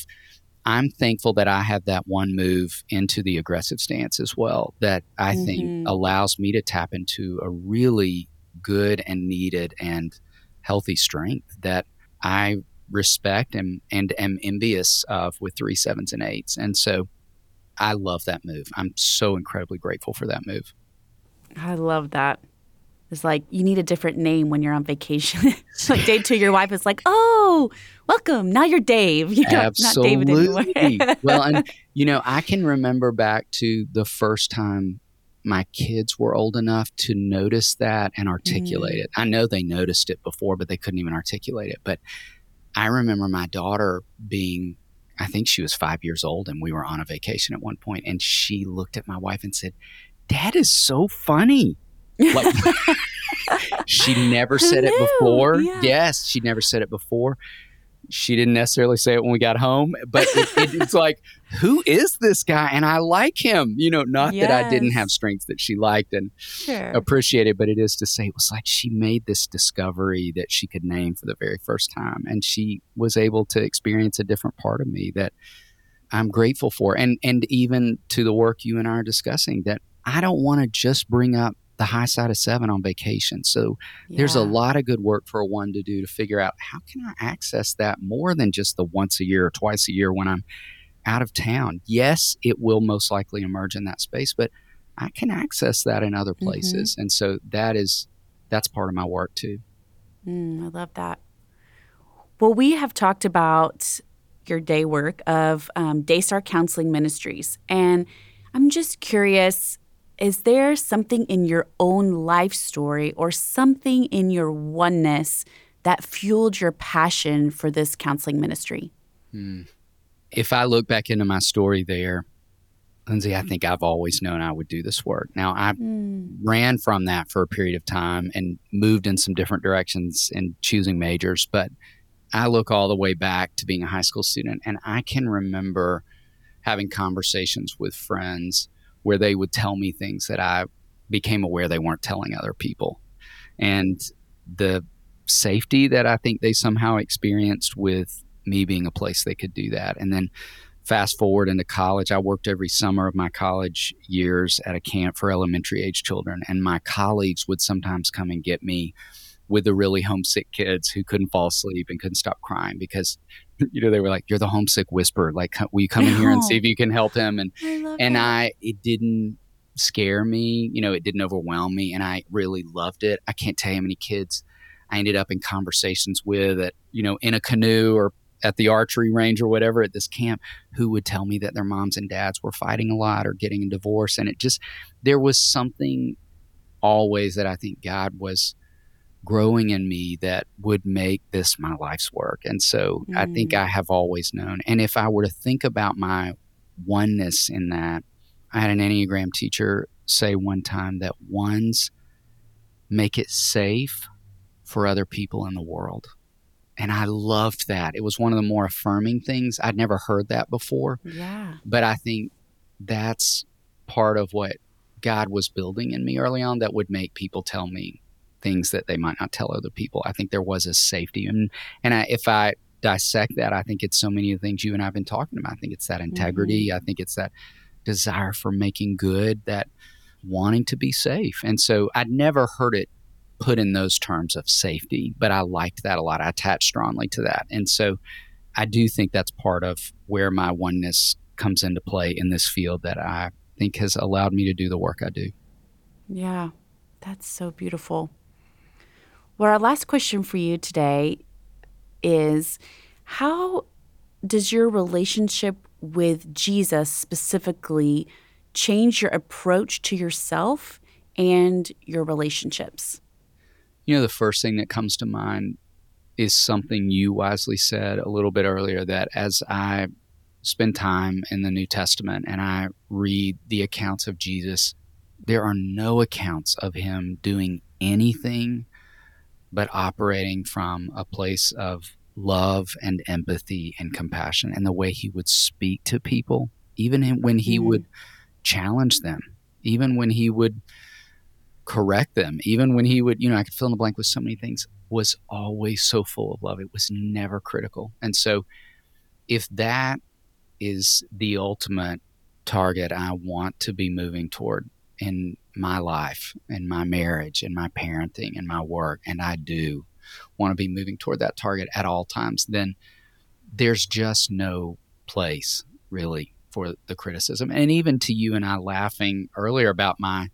I'm thankful that I have that one move into the aggressive stance as well that I Mhm. think allows me to tap into a really good and needed and healthy strength that I respect and, and am envious of with three sevens and eights. And so I love that move. I'm so incredibly grateful for that move. I love that. It's like you need a different name when you're on vacation. like day two, your wife is like, "Oh, welcome. Now you're Dave. You're Absolutely. not David anymore." well, and you know, I can remember back to the first time my kids were old enough to notice that and articulate Mm. it. I know they noticed it before, but they couldn't even articulate it. But I remember my daughter being, I think she was five years old, and we were on a vacation at one point, and she looked at my wife and said, Dad is so funny. Like, she never said it before. yeah. Yes, she never said it before. She didn't necessarily say it when we got home, but it, it, it's like, who is this guy? And I like him. You know, not that I didn't have strengths that she liked and Sure. appreciated, but it is to say it was like she made this discovery that she could name for the very first time, and she was able to experience a different part of me that I'm grateful for, and and even to the work you and I are discussing that I don't want to just bring up the high side of seven on vacation. So there's a lot of good work for one to do to figure out how can I access that more than just the once a year or twice a year when I'm out of town. Yes, it will most likely emerge in that space, but I can access that in other places. And so that is that's part of my work too. Mm, I love that. Well, we have talked about your day work of um, Daystar Counseling Ministries. And I'm just curious is there something in your own life story or something in your oneness that fueled your passion for this counseling ministry? Hmm. If I look back into my story there, Lindsey, I think I've always known I would do this work. Now, I hmm. ran from that for a period of time and moved in some different directions in choosing majors. But I look all the way back to being a high school student, and I can remember having conversations with friends where they would tell me things that I became aware they weren't telling other people. And the safety that I think they somehow experienced with me being a place they could do that. And then fast forward into college, I worked every summer of my college years at a camp for elementary age children. And my colleagues would sometimes come and get me with the really homesick kids who couldn't fall asleep and couldn't stop crying because, you know, they were like, You're the homesick whisperer. Like, will you come in here and see if you can help him? And I and that. I it didn't scare me, you know, it didn't overwhelm me, and I really loved it. I can't tell you how many kids I ended up in conversations with at you know in a canoe or at the archery range or whatever at this camp who would tell me that their moms and dads were fighting a lot or getting a divorce and it just there was something always that I think God was growing in me that would make this my life's work and so I think mm. I have always known and if I were to think about my oneness in that I had an Enneagram teacher say one time that ones make it safe for other people in the world. And I loved that. It was one of the more affirming things. I'd never heard that before, yeah. but I think that's part of what God was building in me early on that would make people tell me things that they might not tell other people. I think there was a safety. And, and I, if I dissect that, I think it's so many of the things you and I have been talking about. I think it's that integrity. Mm-hmm. I think it's that desire for making good, that wanting to be safe. And so I'd never heard it put in those terms of safety, but I liked that a lot. I attached strongly to that. And so I do think that's part of where my oneness comes into play in this field that I think has allowed me to do the work I do. Yeah, that's so beautiful. Well, our last question for you today is how does your relationship with Jesus specifically change your approach to yourself and your relationships? You know, the first thing that comes to mind is something you wisely said a little bit earlier that as I spend time in the New Testament and I read the accounts of Jesus, there are no accounts of him doing anything but operating from a place of love and empathy and compassion and the way he would speak to people, even when he Mhm. would challenge them, even when he would correct them, even when he would, you know, I could fill in the blank with so many things, was always so full of love. It was never critical. And so if that is the ultimate target I want to be moving toward in my life, and my marriage, and my parenting, and my work, and I do want to be moving toward that target at all times, then there's just no place really for the criticism. And even to you and I laughing earlier about my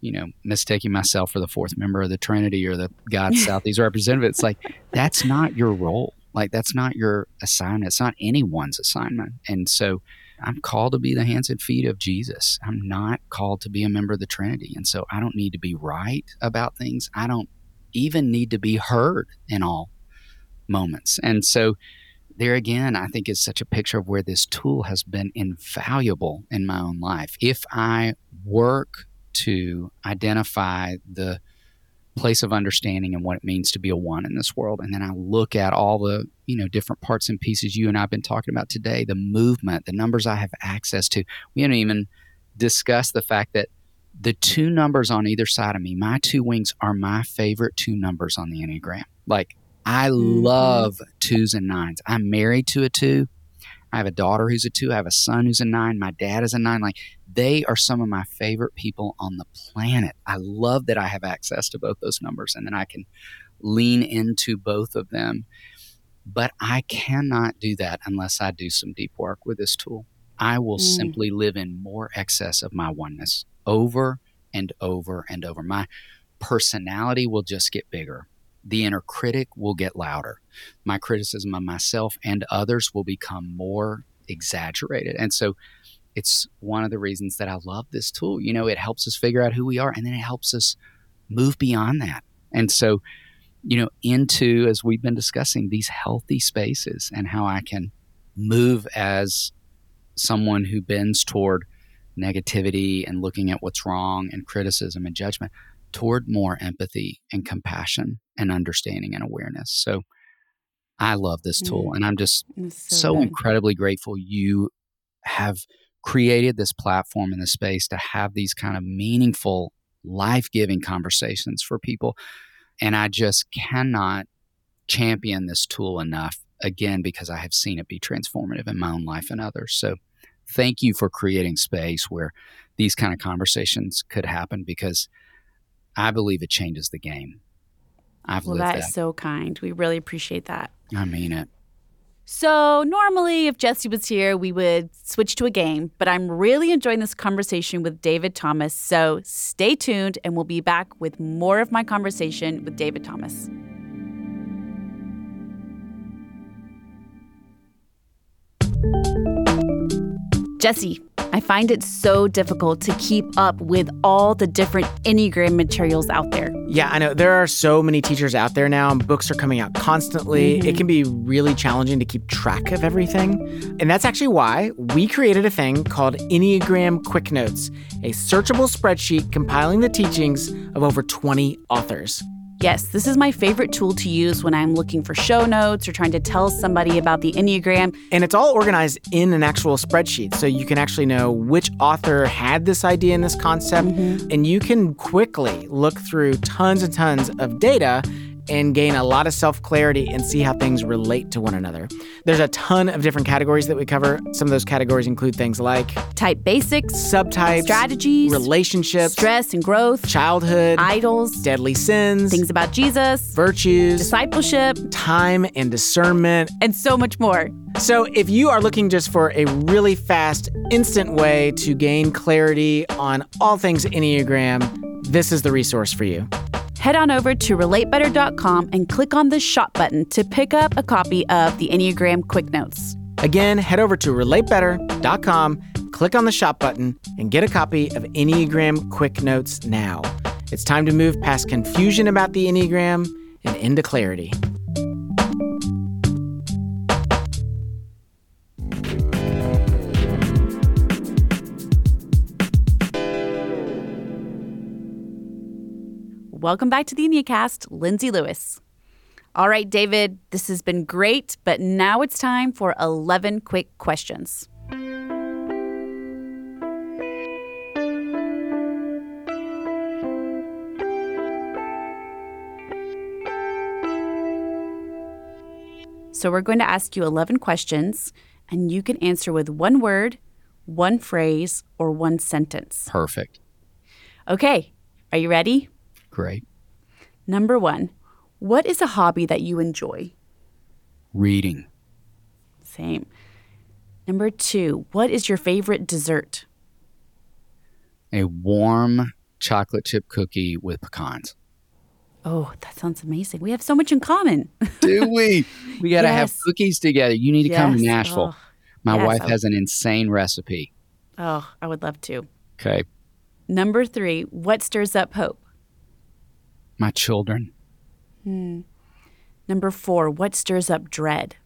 you know, mistaking myself for the fourth member of the Trinity or the God Southeast representative. It's like, that's not your role. Like, that's not your assignment. It's not anyone's assignment. And so I'm called to be the hands and feet of Jesus. I'm not called to be a member of the Trinity. And so I don't need to be right about things. I don't even need to be heard in all moments. And so there again, I think is such a picture of where this tool has been invaluable in my own life. If I work to identify the place of understanding and what it means to be a one in this world, and then I look at all the you know different parts and pieces you and I've been talking about today, the movement, the numbers I have access to. We haven't even discussed the fact that the two numbers on either side of me, my two wings, are my favorite two numbers on the Enneagram. Like I mm-hmm. love twos and nines. I'm married to a two. I have a daughter who's a two. I have a son who's a nine. My dad is a nine. Like they are some of my favorite people on the planet. I love that I have access to both those numbers and then I can lean into both of them. But I cannot do that unless I do some deep work with this tool. I will mm. simply live in more excess of my oneness over and over and over. My personality will just get bigger the inner critic will get louder. My criticism of myself and others will become more exaggerated. And so it's one of the reasons that I love this tool. You know, it helps us figure out who we are and then it helps us move beyond that. And so, you know, into, as we've been discussing, these healthy spaces and how I can move as someone who bends toward negativity and looking at what's wrong and criticism and judgment toward more empathy and compassion and understanding and awareness. So I love this tool mm. and I'm just so, so incredibly grateful you have created this platform and the space to have these kind of meaningful, life giving conversations for people. And I just cannot champion this tool enough, again, because I have seen it be transformative in my own life and others. So thank you for creating space where these kind of conversations could happen because I believe it changes the game. I've well, lived that. Well, that is so kind. We really appreciate that. I mean it. So, normally, if Jesse was here, we would switch to a game, but I'm really enjoying this conversation with David Thomas. So, stay tuned, and we'll be back with more of my conversation with David Thomas. Jesse, I find it so difficult to keep up with all the different Enneagram materials out there. Yeah, I know. There are so many teachers out there now, and books are coming out constantly. Mm-hmm. It can be really challenging to keep track of everything. And that's actually why we created a thing called Enneagram Quick Notes, a searchable spreadsheet compiling the teachings of over 20 authors. Yes, this is my favorite tool to use when I'm looking for show notes or trying to tell somebody about the Enneagram. And it's all organized in an actual spreadsheet. So you can actually know which author had this idea and this concept. Mm-hmm. And you can quickly look through tons and tons of data and gain a lot of self clarity and see how things relate to one another. There's a ton of different categories that we cover. Some of those categories include things like type basics, subtypes, strategies, relationships, stress and growth, childhood, idols, deadly sins, things about Jesus, virtues, discipleship, time and discernment, and so much more. So, if you are looking just for a really fast, instant way to gain clarity on all things Enneagram, this is the resource for you head on over to relatebetter.com and click on the shop button to pick up a copy of the Enneagram Quick Notes. Again, head over to relatebetter.com, click on the shop button, and get a copy of Enneagram Quick Notes now. It's time to move past confusion about the Enneagram and into clarity. Welcome back to the Enneacast, Lindsey Lewis. All right, David, this has been great, but now it's time for 11 quick questions. So, we're going to ask you 11 questions, and you can answer with one word, one phrase, or one sentence. Perfect. Okay, are you ready? Great. Number one, what is a hobby that you enjoy? Reading. Same. Number two, what is your favorite dessert? A warm chocolate chip cookie with pecans. Oh, that sounds amazing. We have so much in common. Do we? We got to have cookies together. You need to come to Nashville. Oh, My yes, wife has an insane recipe. oh, I would love to. Okay. Number three, what stirs up hope? My children, Number four, what stirs up dread?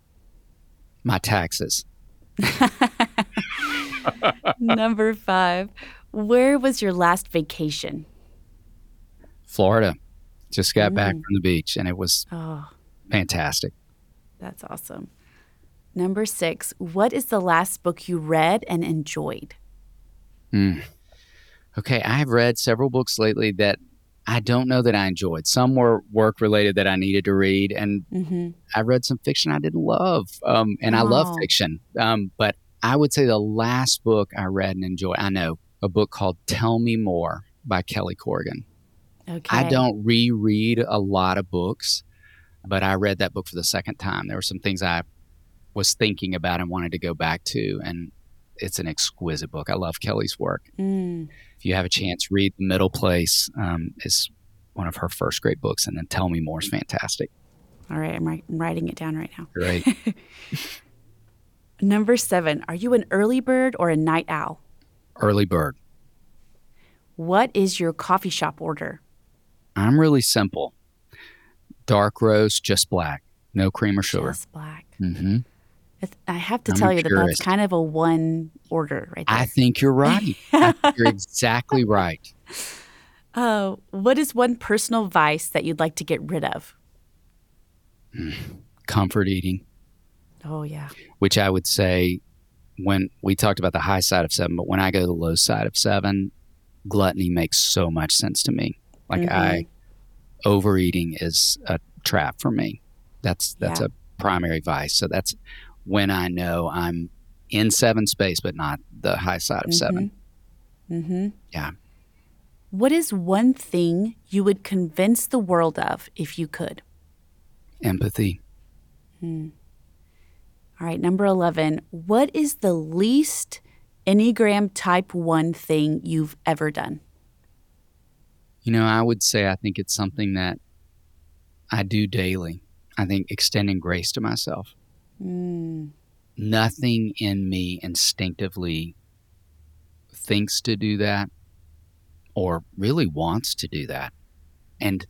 my taxes. Number five, where was your last vacation? Florida. Just got back Mm. from the beach and it was Oh, fantastic. that's awesome. Number six, what is the last book you read and enjoyed? Mm. Okay, I have read several books lately that I don't know that I enjoyed. Some were work related that I needed to read, and Mm-hmm. I read some fiction I didn't love. Um, and I love Oh. fiction. Um, but I would say the last book I read and enjoyed, I know, a book called Tell Me More by Kelly Corrigan. Okay. I don't reread a lot of books, but I read that book for the second time. There were some things I was thinking about and wanted to go back to, and it's an exquisite book. I love Kelly's work. Mm. If you have a chance, read The Middle Place. Um, is one of her first great books, and then Tell Me More is fantastic. All right, I'm, I'm writing it down right now. Great. Number seven, are you an early bird or a night owl? Early bird. What is your coffee shop order? I'm really simple. Dark roast, just black, no cream or sugar. Just black. hmm It's- I have to I'm tell you that that's kind of a one order right there. I think you're right. Think you're exactly right. Uh, what is one personal vice that you'd like to get rid of? Comfort eating. Oh, yeah. which I would say when we talked about the high side of seven, but when I go to the low side of seven, gluttony makes so much sense to me. Like I overeating is a trap for me. That's that's Yeah. a primary vice. So that's when I know I'm in seven space, but not the high side of 7 Mm-hmm. Yeah. What is one thing you would convince the world of if you could? Empathy. All right, number 11. What is the least Enneagram type 1 thing you've ever done? You know, I would say I think it's something that I do daily. I think extending grace to myself. Mm, nothing in me instinctively thinks to do that or really wants to do that. And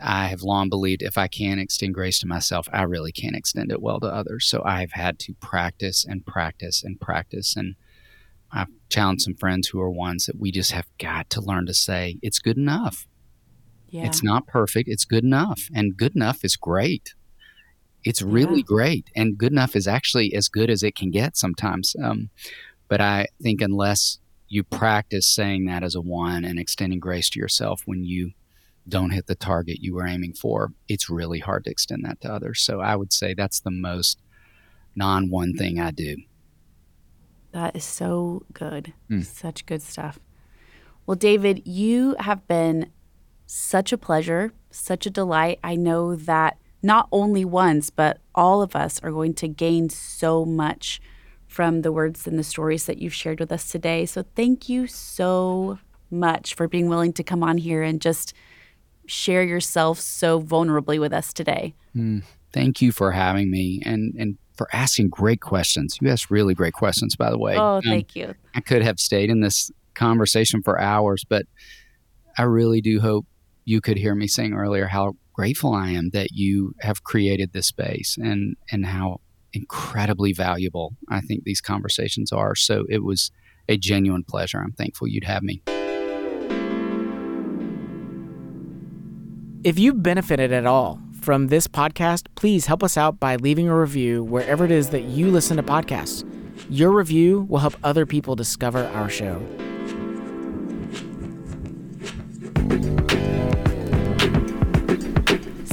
I have long believed if I can extend grace to myself, I really can't extend it well to others. So I've had to practice and practice and practice. And I've challenged some friends who are ones that we just have got to learn to say, it's good enough. yeah. It's not perfect. It's good enough. And good enough is great. It's really Yeah. great. And good enough is actually as good as it can get sometimes. Um, but I think unless you practice saying that as a one and extending grace to yourself when you don't hit the target you were aiming for, it's really hard to extend that to others. So I would say that's the most non one thing I do. That is so good. Mm. Such good stuff. Well, David, you have been such a pleasure, such a delight. I know that not only once, but all of us are going to gain so much from the words and the stories that you've shared with us today. So thank you so much for being willing to come on here and just share yourself so vulnerably with us today. Thank you for having me and, and for asking great questions. You asked really great questions, by the way. Oh, Um, thank you. I could have stayed in this conversation for hours, but I really do hope you could hear me saying earlier how grateful I am that you have created this space and and how incredibly valuable I think these conversations are. So it was a genuine pleasure. I'm thankful you'd have me. If you've benefited at all from this podcast, please help us out by leaving a review wherever it is that you listen to podcasts. Your review will help other people discover our show.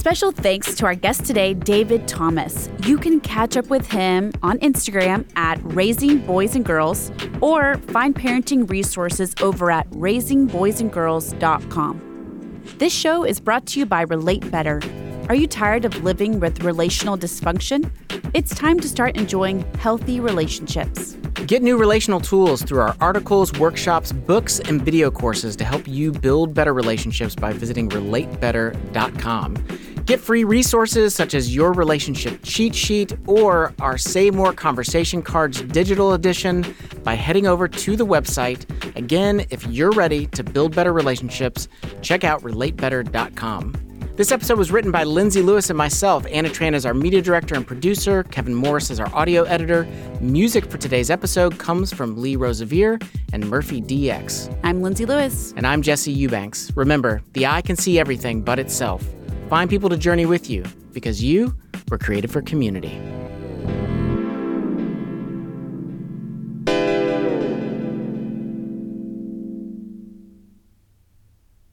Special thanks to our guest today, David Thomas. You can catch up with him on Instagram at Raising Boys and Girls or find parenting resources over at raisingboysandgirls.com. This show is brought to you by Relate Better. Are you tired of living with relational dysfunction? It's time to start enjoying healthy relationships. Get new relational tools through our articles, workshops, books, and video courses to help you build better relationships by visiting relatebetter.com. Get free resources such as your relationship cheat sheet or our Say More Conversation Cards digital edition by heading over to the website. Again, if you're ready to build better relationships, check out relatebetter.com. This episode was written by Lindsey Lewis and myself. Anna Tran is our media director and producer. Kevin Morris is our audio editor. Music for today's episode comes from Lee Rosevere and Murphy DX. I'm Lindsey Lewis. And I'm Jesse Eubanks. Remember, the eye can see everything but itself. Find people to journey with you because you were created for community.